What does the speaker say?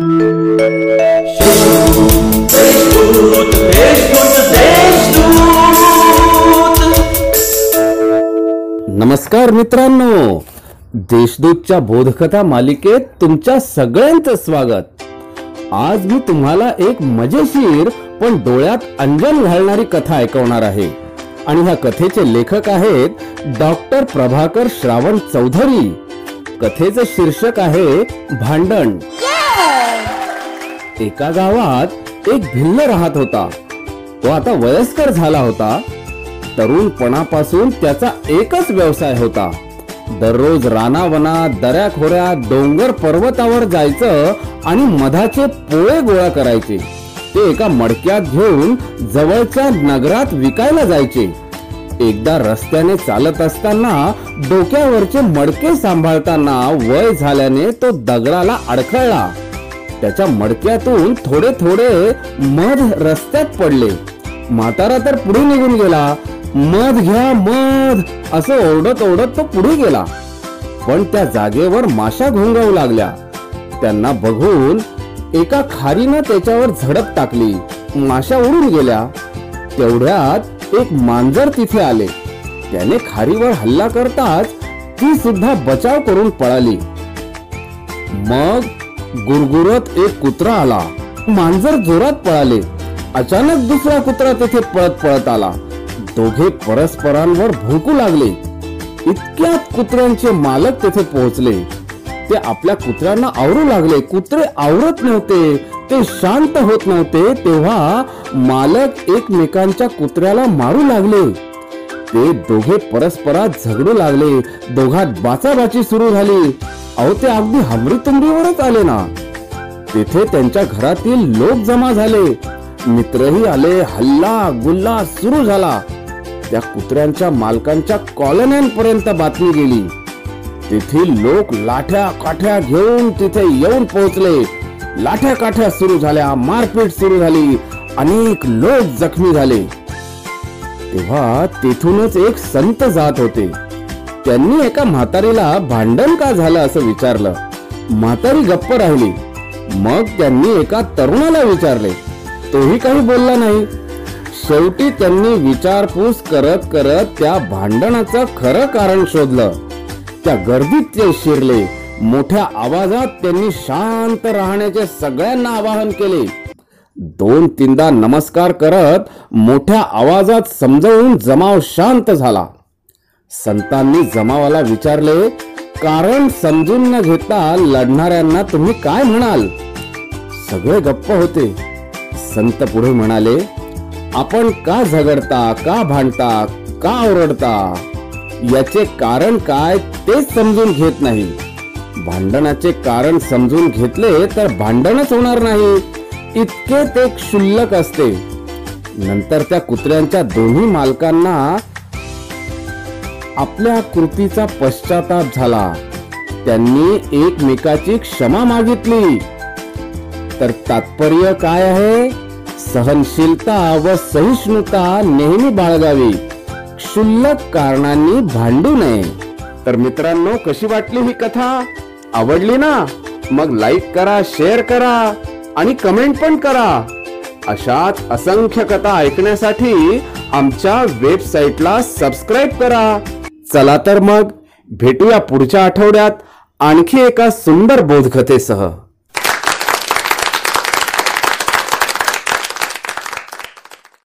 नमस्कार मित्रांनो. देशदूतच्या बोधकथा मालिकेत तुमच्या सगळ्यांचं स्वागत. आज मी तुम्हाला एक मजेशीर पण डोळ्यात अंजन घालणारी कथा ऐकवणार आहे. आणि ह्या कथेचे लेखक आहेत डॉक्टर प्रभाकर श्रावण चौधरी. कथेचं शीर्षक आहे भांडण. एका गावात एक भिल्ल राहत होता. तो आता वयस्कर झाला होता. तरुणपणापासून त्याचा एकच व्यवसाय होता. दररोज रानावनात दऱ्याखोऱ्यात डोंगर पर्वतावर जायचं आणि मधाचे पोळे गोळा करायचे. ते एका मडक्यात घेऊन जवळच्या नगरात विकायला जायचे. एकदा रस्त्याने चालत असताना डोक्यावरचे मडके सांभाळताना वय झाल्याने तो दगडाला अडखळला. त्याच्या मडक्यातून थोडे थोडे मध रस्त्यात पडले. म्हातारा तर पुढे निघून गेला. मध घ्या मध! असं ओरडत ओरडत तो पुढे गेला. पण त्या जागेवर माशा घोंगावू लागल्या. त्यांना बघून एका खारीनं त्याच्यावर झडप टाकली. माशा उडून गेल्या. तेवढ्यात एक मांजर तिथे आले. त्याने खारीवर हल्ला करताच ती सुद्धा बचाव करून पळाली. मग गुरगुरत एक कुत्रा आला. मांजर जोरात पळाले. अचानक दुसरा कुत्रा तेथे पळत पळत आला. दोघे परस्परांवर भुंकू लागले. इतक्यात कुत्र्यांचे मालक तेथे पोहोचले. ते आपल्या कुत्र्यांना आवरू लागले. कुत्रे आवरत नव्हते ते शांत होत नव्हते तेव्हा मालक एकमेकांच्या कुत्र्याला मारू लागले. ते दोघे परस्परात झगडू लागले. दोघात बाचाबाची सुरू झाली. अहो ते अगदी हमरी तुमरीवरच आले ना. तिथे त्यांच्या घरातील लोक जमा झाले. मित्रही आले हल्ला गुल्ला सुरू झाला. त्या कुत्र्यांच्या मालकांच्या कॉलन्यांपर्यंत बातमी गेली. तेथील लोक लाठ्या काठ्या घेऊन तिथे येऊन पोहोचले. लाठ्या काठ्या सुरू झाल्या मारपीट सुरू झाली अनेक लोक जखमी झाले. तेव्हा तेथूनच एक संत जात होते. त्यांनी एका म्हातारीला भांडण का झालं असं विचारलं. म्हातारी गप्प राहिली. मग त्यांनी एका तरुणाला विचारले. तोही काही बोलला नाही. शेवटी त्यांनी विचारपूस करत करत त्या भांडणाचं खरं कारण शोधलं. त्या गर्दीत ते शिरले. मोठ्या आवाजात त्यांनी शांत राहण्याचे सगळ्यांना आवाहन केले. दोन तीनदा नमस्कार करत मोठ्या आवाजात समजवून जमाव शांत झाला. संतांनी जमावाला विचारले कारण समजून न घेता लढणाऱ्यांना तुम्ही काय म्हणाल? सगळे गप्प होते. संत पुढे म्हणाले आपण का झगडता का भांडता का ओरडता? याचे कारण काय तेच समजून घेत नाही. भांडणाचे कारण समजून घेतले तर भांडणच होणार नाही. इतके ते क्षुल्लक असते. नंतर त्या कुत्र्यांच्या दोन्ही मालकांना आपल्या कृतीचा पश्चाताप झाला. त्यांनी एकमेकाची क्षमा मागितली. तर तात्पर्य काय आहे? सहनशीलता व सहिष्णुता नेहमी बाळगावी. क्षुल्लक कारणांनी भांडू नये. तर मित्रांनो कशी वाटली ही कथा? आवडली ना? मग लाईक करा शेअर करा आणि कमेंट पण करा. अशाच असंख्य कथा ऐकण्यासाठी आमच्या वेबसाईटला सबस्क्राईब करा. चला तर मग भेटूया पुढच्या आठवड्यात आणखी एका सुंदर बोधकथेसह.